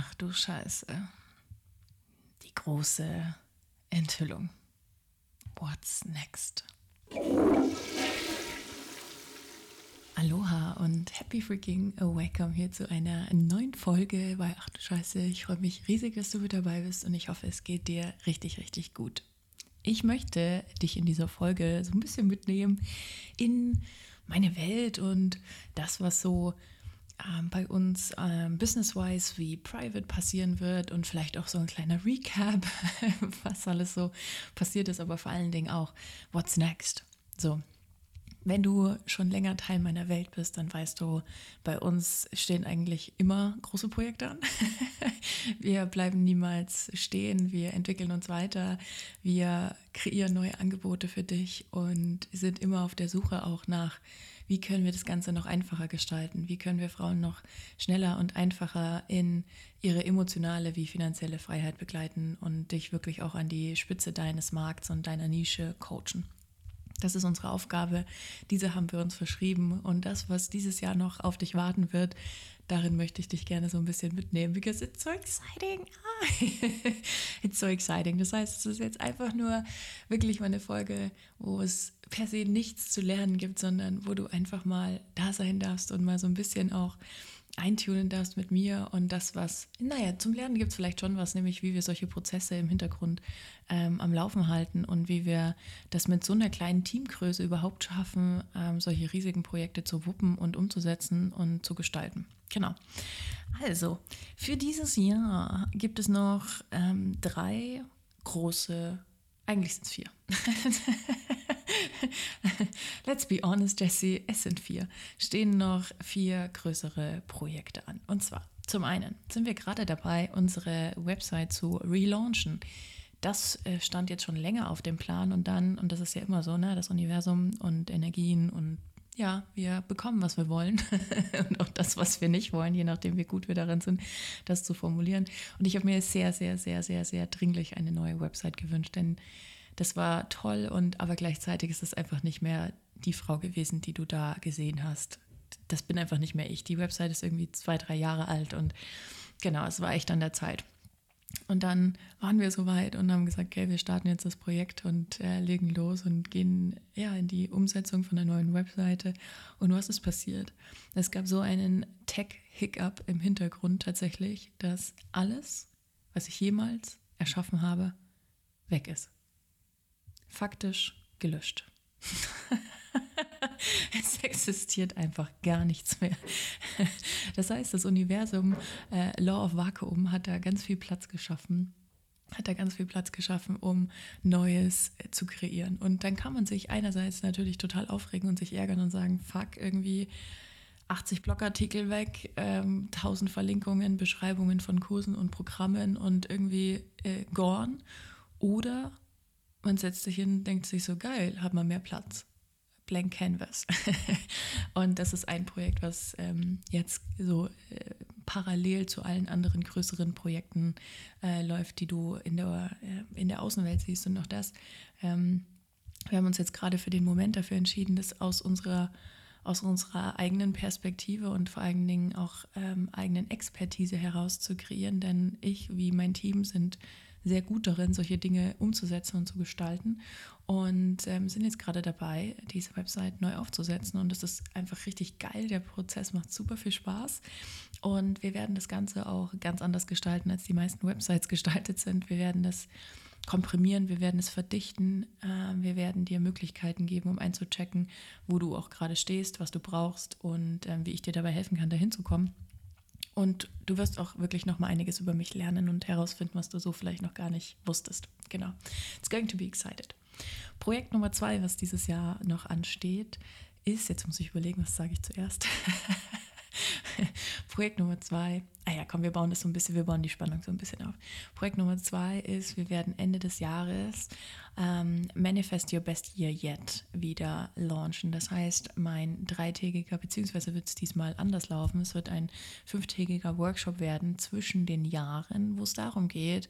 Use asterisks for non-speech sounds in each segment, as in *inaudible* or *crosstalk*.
Ach du Scheiße. Die große Enthüllung. What's next? Aloha und happy freaking welcome hier zu einer neuen Folge bei Ach du Scheiße. Ich freue mich riesig, dass du mit dabei bist und ich hoffe, es geht dir richtig, richtig gut. Ich möchte dich in dieser Folge so ein bisschen mitnehmen in meine Welt und das, was so ähm, bei uns ähm, business-wise wie private passieren wird und vielleicht auch so ein kleiner Recap, *laughs* was alles so passiert ist, aber vor allen Dingen auch, what's next? So, wenn du schon länger Teil meiner Welt bist, dann weißt du, bei uns stehen eigentlich immer große Projekte an. *laughs* wir bleiben niemals stehen, wir entwickeln uns weiter, wir kreieren neue Angebote für dich und sind immer auf der Suche auch nach wie können wir das Ganze noch einfacher gestalten? Wie können wir Frauen noch schneller und einfacher in ihre emotionale wie finanzielle Freiheit begleiten und dich wirklich auch an die Spitze deines Markts und deiner Nische coachen? Das ist unsere Aufgabe. Diese haben wir uns verschrieben. Und das, was dieses Jahr noch auf dich warten wird, darin möchte ich dich gerne so ein bisschen mitnehmen, because it's so exciting. *laughs* it's so exciting. Das heißt, es ist jetzt einfach nur wirklich mal eine Folge, wo es per se nichts zu lernen gibt, sondern wo du einfach mal da sein darfst und mal so ein bisschen auch eintunen darfst mit mir und das, was, naja, zum Lernen gibt es vielleicht schon was, nämlich wie wir solche Prozesse im Hintergrund ähm, am Laufen halten und wie wir das mit so einer kleinen Teamgröße überhaupt schaffen, ähm, solche riesigen Projekte zu wuppen und umzusetzen und zu gestalten. Genau. Also, für dieses Jahr gibt es noch ähm, drei große, eigentlich sind es vier. *laughs* Let's be honest, Jesse, es sind vier. Stehen noch vier größere Projekte an. Und zwar, zum einen sind wir gerade dabei, unsere Website zu relaunchen. Das äh, stand jetzt schon länger auf dem Plan und dann, und das ist ja immer so, ne, das Universum und Energien und ja, wir bekommen, was wir wollen *laughs* und auch das, was wir nicht wollen, je nachdem, wie gut wir darin sind, das zu formulieren. Und ich habe mir sehr, sehr, sehr, sehr, sehr dringlich eine neue Website gewünscht, denn das war toll und aber gleichzeitig ist es einfach nicht mehr die Frau gewesen, die du da gesehen hast. Das bin einfach nicht mehr ich. Die Website ist irgendwie zwei, drei Jahre alt und genau, es war echt an der Zeit. Und dann waren wir soweit und haben gesagt, okay, wir starten jetzt das Projekt und äh, legen los und gehen ja in die Umsetzung von der neuen Webseite. Und was ist passiert? Es gab so einen Tech-Hiccup im Hintergrund tatsächlich, dass alles, was ich jemals erschaffen habe, weg ist faktisch gelöscht. *laughs* *laughs* es existiert einfach gar nichts mehr. *laughs* Das heißt, das Universum, äh, Law of Vakuum, hat da ganz viel Platz geschaffen hat da ganz viel Platz geschaffen, um Neues äh, zu kreieren. Und dann kann man sich einerseits natürlich total aufregen und sich ärgern und sagen, fuck, irgendwie 80 Blogartikel weg, ähm, 1000 Verlinkungen, Beschreibungen von Kursen und Programmen und irgendwie äh, gone. Oder man setzt sich hin denkt sich so, geil, hat man mehr Platz. Blank Canvas. *laughs* und das ist ein Projekt, was ähm, jetzt so äh, parallel zu allen anderen größeren Projekten äh, läuft, die du in der, äh, in der Außenwelt siehst. Und auch das, ähm, wir haben uns jetzt gerade für den Moment dafür entschieden, das aus unserer aus unserer eigenen Perspektive und vor allen Dingen auch ähm, eigenen Expertise heraus zu kreieren, denn ich wie mein Team sind sehr gut darin, solche Dinge umzusetzen und zu gestalten und ähm, sind jetzt gerade dabei, diese Website neu aufzusetzen und es ist einfach richtig geil. Der Prozess macht super viel Spaß und wir werden das Ganze auch ganz anders gestalten, als die meisten Websites *laughs* gestaltet sind. Wir werden das komprimieren, wir werden es verdichten, äh, wir werden dir Möglichkeiten geben, um einzuchecken, wo du auch gerade stehst, was du brauchst und äh, wie ich dir dabei helfen kann, dahin zu kommen. Und du wirst auch wirklich noch mal einiges über mich lernen und herausfinden, was du so vielleicht noch gar nicht wusstest. Genau. It's going to be excited. Projekt Nummer zwei, was dieses Jahr noch ansteht, ist, jetzt muss ich überlegen, was sage ich zuerst. *laughs* *laughs* Projekt Nummer zwei, ah ja, komm, wir bauen das so ein bisschen, wir bauen die Spannung so ein bisschen auf. Projekt Nummer zwei ist, wir werden Ende des Jahres ähm, Manifest Your Best Year Yet wieder launchen. Das heißt, mein dreitägiger, beziehungsweise wird es diesmal anders laufen, es wird ein fünftägiger Workshop werden zwischen den Jahren, wo es darum geht,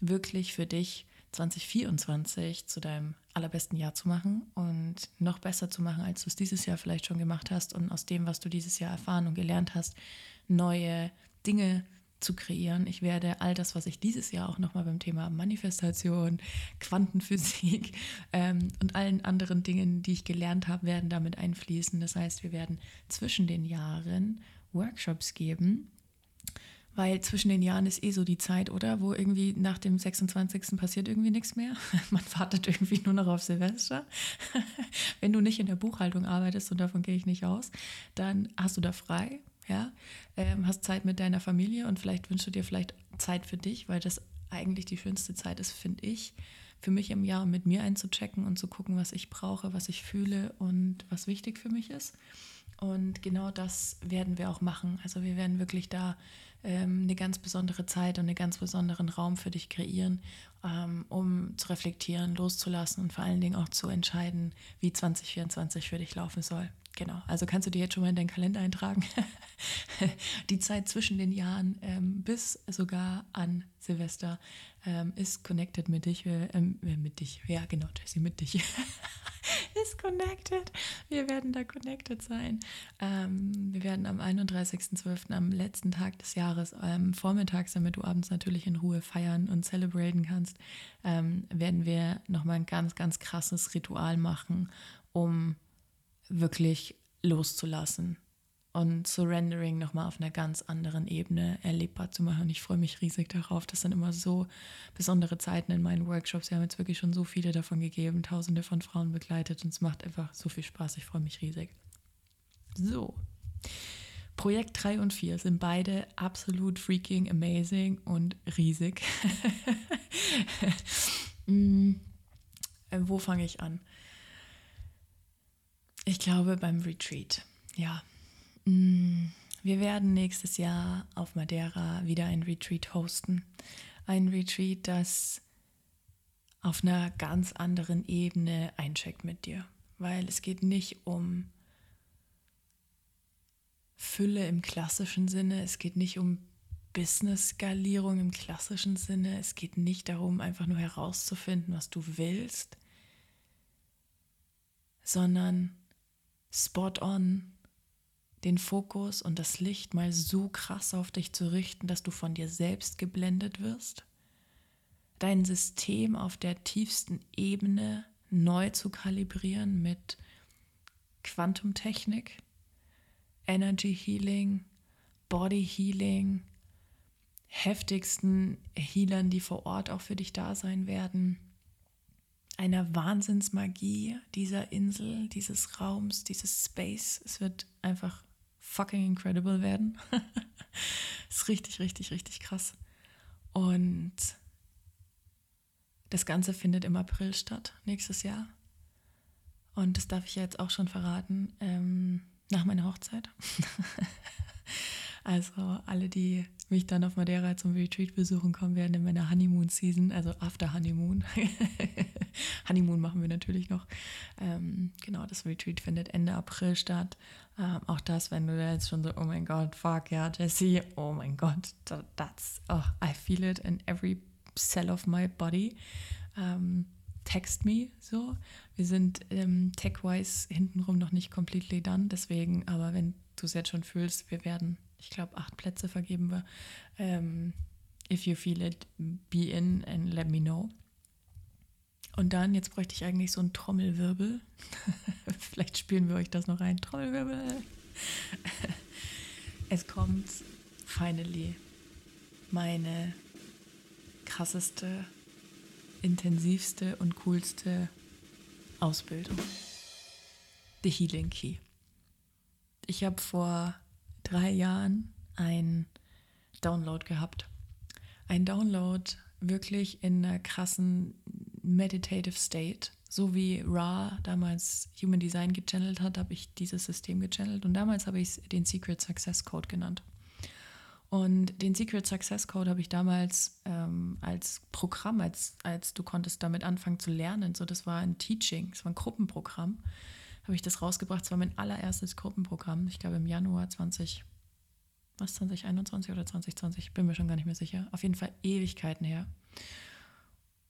wirklich für dich 2024 zu deinem allerbesten Jahr zu machen und noch besser zu machen, als du es dieses Jahr vielleicht schon gemacht hast und aus dem, was du dieses Jahr erfahren und gelernt hast, neue Dinge zu kreieren. Ich werde all das, was ich dieses Jahr auch nochmal beim Thema Manifestation, Quantenphysik *laughs* ähm, und allen anderen Dingen, die ich gelernt habe, werden damit einfließen. Das heißt, wir werden zwischen den Jahren Workshops geben, weil zwischen den Jahren ist eh so die Zeit, oder? Wo irgendwie nach dem 26. passiert irgendwie nichts mehr. *laughs* Man wartet irgendwie nur noch auf Silvester. *laughs* Wenn du nicht in der Buchhaltung arbeitest, und davon gehe ich nicht aus, dann hast du da frei, ja, ähm, hast Zeit mit deiner Familie und vielleicht wünschst du dir vielleicht Zeit für dich, weil das eigentlich die schönste Zeit ist, finde ich, für mich im Jahr mit mir einzuchecken und zu gucken, was ich brauche, was ich fühle und was wichtig für mich ist. Und genau das werden wir auch machen. Also wir werden wirklich da ähm, eine ganz besondere Zeit und einen ganz besonderen Raum für dich kreieren, um zu reflektieren, loszulassen und vor allen Dingen auch zu entscheiden, wie 2024 für dich laufen soll. Genau, also kannst du dir jetzt schon mal in deinen Kalender eintragen. *laughs* die Zeit zwischen den Jahren ähm, bis sogar an Silvester ähm, ist connected mit dich, äh, mit dich, ja genau, Jessie, mit dich. *laughs* ist connected. Wir werden da connected sein. Ähm, wir werden am 31.12., am letzten Tag des Jahres, ähm, vormittags, damit du abends natürlich in Ruhe feiern und celebraten kannst, ähm, werden wir nochmal ein ganz, ganz krasses Ritual machen, um wirklich loszulassen und Surrendering nochmal auf einer ganz anderen Ebene erlebbar zu machen. Und ich freue mich riesig darauf. Das sind immer so besondere Zeiten in meinen Workshops. Wir haben jetzt wirklich schon so viele davon gegeben, tausende von Frauen begleitet und es macht einfach so viel Spaß. Ich freue mich riesig. So. Projekt 3 und 4 sind beide absolut freaking amazing und riesig. hm, *laughs* wo fange ich an? Ich glaube beim Retreat. Ja. Mm, wir werden nächstes Jahr auf Madeira wieder ein Retreat hosten. Ein Retreat, das auf einer ganz anderen Ebene eincheckt mit dir. Weil es geht nicht um Fülle im klassischen Sinne, es geht nicht um Business-Skalierung im klassischen Sinne, es geht nicht darum, einfach nur herauszufinden, was du willst, sondern spot on den Fokus und das Licht mal so krass auf dich zu richten, dass du von dir selbst geblendet wirst, dein System auf der tiefsten Ebene neu zu kalibrieren mit Quantumtechnik, Energy Healing, Body Healing, heftigsten Healern, die vor Ort auch für dich da sein werden, einer Wahnsinnsmagie dieser Insel, dieses Raums, dieses Space. Es wird einfach fucking incredible werden. *laughs* ist richtig, richtig, richtig krass. Und das Ganze findet im April statt, nächstes Jahr. Und das darf ich jetzt auch schon verraten, ähm, nach meiner Hochzeit. *laughs* also alle, die mich dann auf Madeira zum Retreat besuchen kommen werden in meiner Honeymoon Season, also After Honeymoon. *laughs* Honeymoon machen wir natürlich noch. Ähm, genau, das Retreat findet Ende April statt. Ähm, auch das, wenn du da jetzt schon so, oh mein Gott, fuck, ja, Jessie, oh mein Gott, that's, oh, I feel it in every cell of my body. Ähm, text me so. Wir sind ähm, tech-wise hintenrum noch nicht completely done, deswegen, aber wenn du es jetzt schon fühlst, wir werden ich glaube, acht Plätze vergeben wir. Ähm, if you feel it, be in and let me know. Und dann, jetzt bräuchte ich eigentlich so einen Trommelwirbel. *laughs* Vielleicht spielen wir euch das noch ein. Trommelwirbel. *laughs* es kommt finally meine krasseste, intensivste und coolste Ausbildung. The Healing Key. Ich habe vor drei Jahren ein Download gehabt. Ein Download wirklich in einer krassen Meditative State. So wie Ra damals Human Design gechannelt hat, habe ich dieses System gechannelt und damals habe ich es den Secret Success Code genannt. Und den Secret Success Code habe ich damals ähm, als Programm, als, als du konntest damit anfangen zu lernen. So, das war ein Teaching, das war ein Gruppenprogramm habe ich das rausgebracht. Das war mein allererstes Gruppenprogramm. Ich glaube im Januar 20, was 2021 oder 2020, bin mir schon gar nicht mehr sicher. Auf jeden Fall Ewigkeiten her.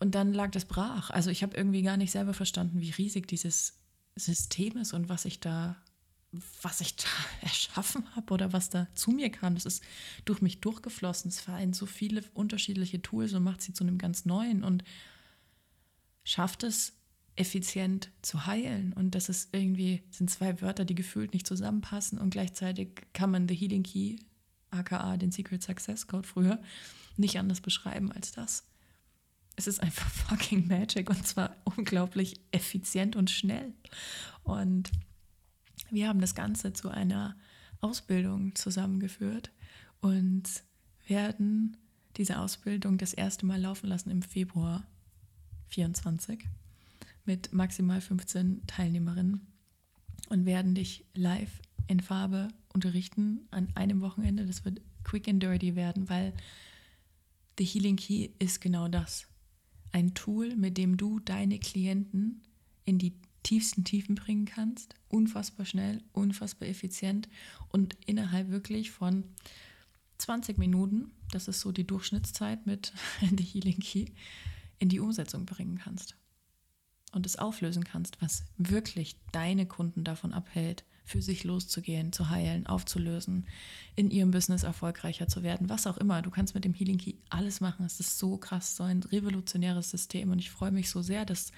Und dann lag das brach. Also ich habe irgendwie gar nicht selber verstanden, wie riesig dieses System ist und was ich da was ich da *laughs* erschaffen habe oder was da zu mir kam. Das ist durch mich durchgeflossen. Es vereint so viele unterschiedliche Tools und macht sie zu einem ganz neuen und schafft es, effizient zu heilen. Und das ist irgendwie, sind zwei Wörter, die gefühlt nicht zusammenpassen und gleichzeitig kann man The Healing Key, aka den Secret Success Code früher, nicht anders beschreiben als das. Es ist einfach *laughs* fucking Magic und zwar unglaublich effizient und schnell. Und wir haben das Ganze zu einer Ausbildung zusammengeführt und werden diese Ausbildung das erste Mal laufen lassen im Februar 24 mit maximal 15 Teilnehmerinnen und werden dich live in Farbe unterrichten an einem Wochenende. Das wird quick and dirty werden, weil The Healing Key ist genau das. Ein Tool, mit dem du deine Klienten in die tiefsten Tiefen bringen kannst. Unfassbar schnell, unfassbar effizient und innerhalb wirklich von 20 Minuten, das ist so die Durchschnittszeit mit *laughs* The Healing Key, in die Umsetzung bringen kannst und es auflösen kannst, was wirklich deine Kunden davon abhält, für sich loszugehen, zu heilen, aufzulösen, in ihrem Business erfolgreicher zu werden, was auch immer. Du kannst mit dem Healing Key alles machen. Es ist so krass, so ein revolutionäres System und ich freue mich so sehr, dass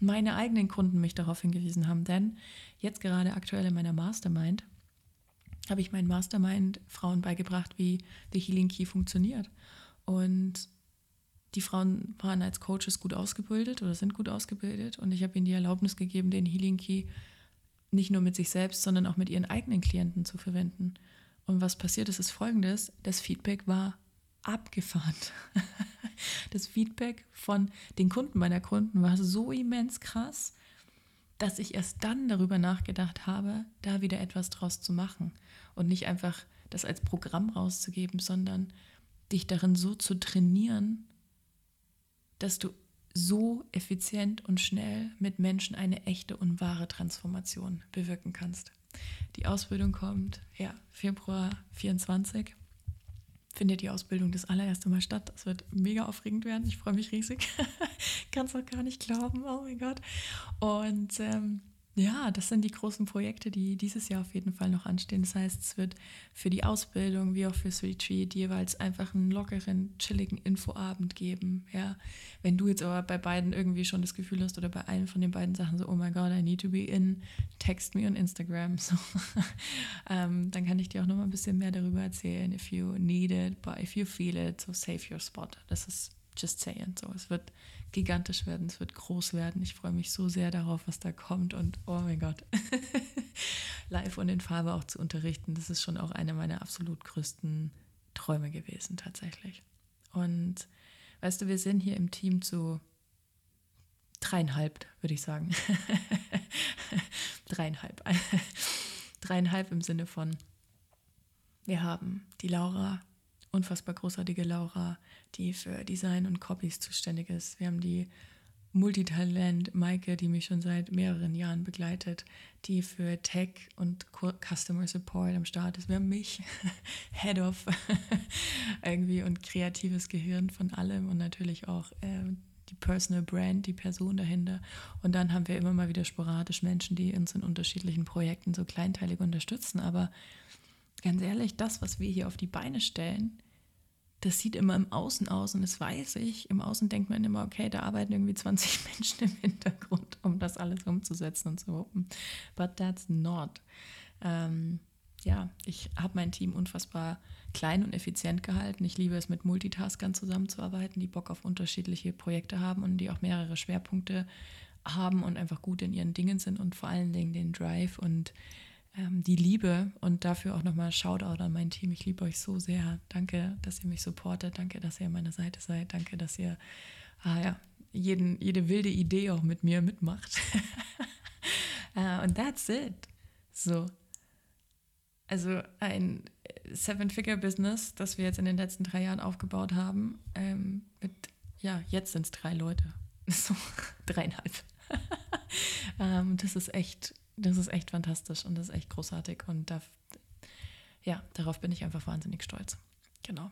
meine eigenen Kunden mich darauf hingewiesen haben, denn jetzt gerade aktuell in meiner Mastermind habe ich meinen Mastermind Frauen beigebracht, wie The Healing Key funktioniert. Und die Frauen waren als Coaches gut ausgebildet oder sind gut ausgebildet und ich habe ihnen die Erlaubnis gegeben, den Healing Key nicht nur mit sich selbst, sondern auch mit ihren eigenen Klienten zu verwenden. Und was passiert ist, ist folgendes: Das Feedback war abgefahren. *laughs* Das Feedback von den Kunden meiner Kunden war so immens krass, dass ich erst dann darüber nachgedacht habe, da wieder etwas draus zu machen und nicht einfach das als Programm rauszugeben, sondern dich darin so zu trainieren, dass du so effizient und schnell mit Menschen eine echte und wahre Transformation bewirken kannst. Die Ausbildung kommt, ja, Februar 24 findet die Ausbildung das allererste Mal statt. Das wird mega aufregend werden. Ich freue mich riesig. *laughs* Kann es gar nicht glauben. Oh mein Gott. Und ähm, ja, das sind die großen Projekte, die dieses Jahr auf jeden Fall noch anstehen. Das heißt, es wird für die Ausbildung wie auch fürs Retreat jeweils einfach einen lockeren, chilligen Infoabend geben. Ja, wenn du jetzt aber bei beiden irgendwie schon das Gefühl hast oder bei einem von den beiden Sachen so, oh my God, I need to be in, text me on Instagram. *laughs* So, ähm, dann kann ich dir auch noch mal ein bisschen mehr darüber erzählen. If you need it, but if you feel it, so save your spot. Das ist just saying. So, es wird gigantisch werden, es wird groß werden. Ich freue mich so sehr darauf, was da kommt und oh mein Gott, *laughs* live und in Farbe auch zu unterrichten, das ist schon auch einer meiner absolut größten Träume gewesen tatsächlich. Und weißt du, wir sind hier im Team zu dreieinhalb, würde ich sagen. *laughs* dreieinhalb. *laughs* dreieinhalb im Sinne von, wir haben die Laura, unfassbar großartige Laura, die für Design und Copies zuständig ist. Wir haben die Multitalent Maike, die mich schon seit mehreren Jahren begleitet, die für Tech und Customer Support am Start ist. Wir haben mich, *laughs* Head of *laughs* irgendwie und kreatives Gehirn von allem und natürlich auch äh, die Personal Brand, die Person dahinter. Und dann haben wir immer mal wieder sporadisch Menschen, die uns in unterschiedlichen Projekten so kleinteilig unterstützen. Aber ganz ehrlich, das, was wir hier auf die Beine stellen, das sieht immer im Außen aus und das weiß ich. Im Außen denkt man immer, okay, da arbeiten irgendwie 20 *laughs* Menschen im Hintergrund, um das alles umzusetzen und zu wuppen. But that's not. Ähm, ja, ich habe mein Team unfassbar klein und effizient gehalten. Ich liebe es, mit Multitaskern zusammenzuarbeiten, die Bock auf unterschiedliche Projekte haben und die auch mehrere Schwerpunkte haben und einfach gut in ihren Dingen sind und vor allen Dingen den Drive und ähm, die Liebe und dafür auch nochmal Shoutout an mein Team. Ich liebe euch so sehr. Danke, dass ihr mich supportet. Danke, dass ihr an meiner Seite seid. Danke, dass ihr ah, ja, jeden, jede wilde Idee auch mit mir mitmacht. uh, *laughs* und that's it. So. Also ein Seven-Figure-Business, das wir jetzt in den letzten drei Jahren aufgebaut haben, ähm, mit, ja, jetzt sind es drei Leute. *laughs* So, dreieinhalb. *laughs* ähm, das ist echt das ist echt fantastisch und das ist echt großartig und da, ja, darauf bin ich einfach wahnsinnig stolz. Genau.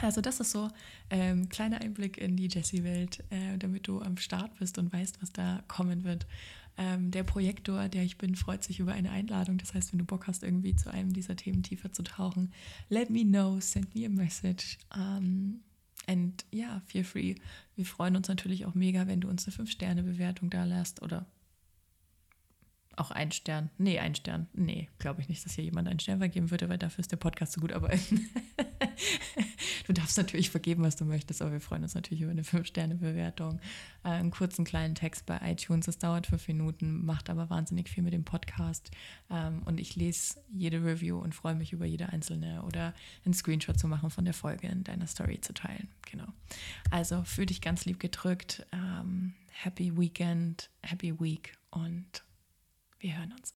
Also das ist so ein ähm, kleiner Einblick in die Jessie-Welt, äh, damit du am Start bist und weißt, was da kommen wird. Ähm, der Projektor, der ich bin, freut sich über eine Einladung. Das heißt, wenn du Bock hast, irgendwie zu einem dieser Themen tiefer zu tauchen, let me know, send me a message. Um, and ja, yeah, feel free. Wir freuen uns natürlich auch mega, wenn du uns eine 5-Sterne-Bewertung da lässt oder auch ein Stern. Nee, ein Stern. Nee, glaube ich nicht, dass hier jemand einen Stern vergeben würde, weil dafür ist der Podcast so gut. Aber *laughs* du darfst natürlich vergeben, was du möchtest, aber wir freuen uns natürlich über eine 5-Sterne-Bewertung. Äh, einen kurzen kleinen Text bei iTunes. Es dauert fünf Minuten, macht aber wahnsinnig viel mit dem Podcast. Ähm, und ich lese jede Review und freue mich über jede einzelne oder einen Screenshot zu machen von der Folge in deiner Story zu teilen. Genau. Also fühl dich ganz lieb gedrückt. Ähm, happy Weekend, Happy Week und wir hören uns.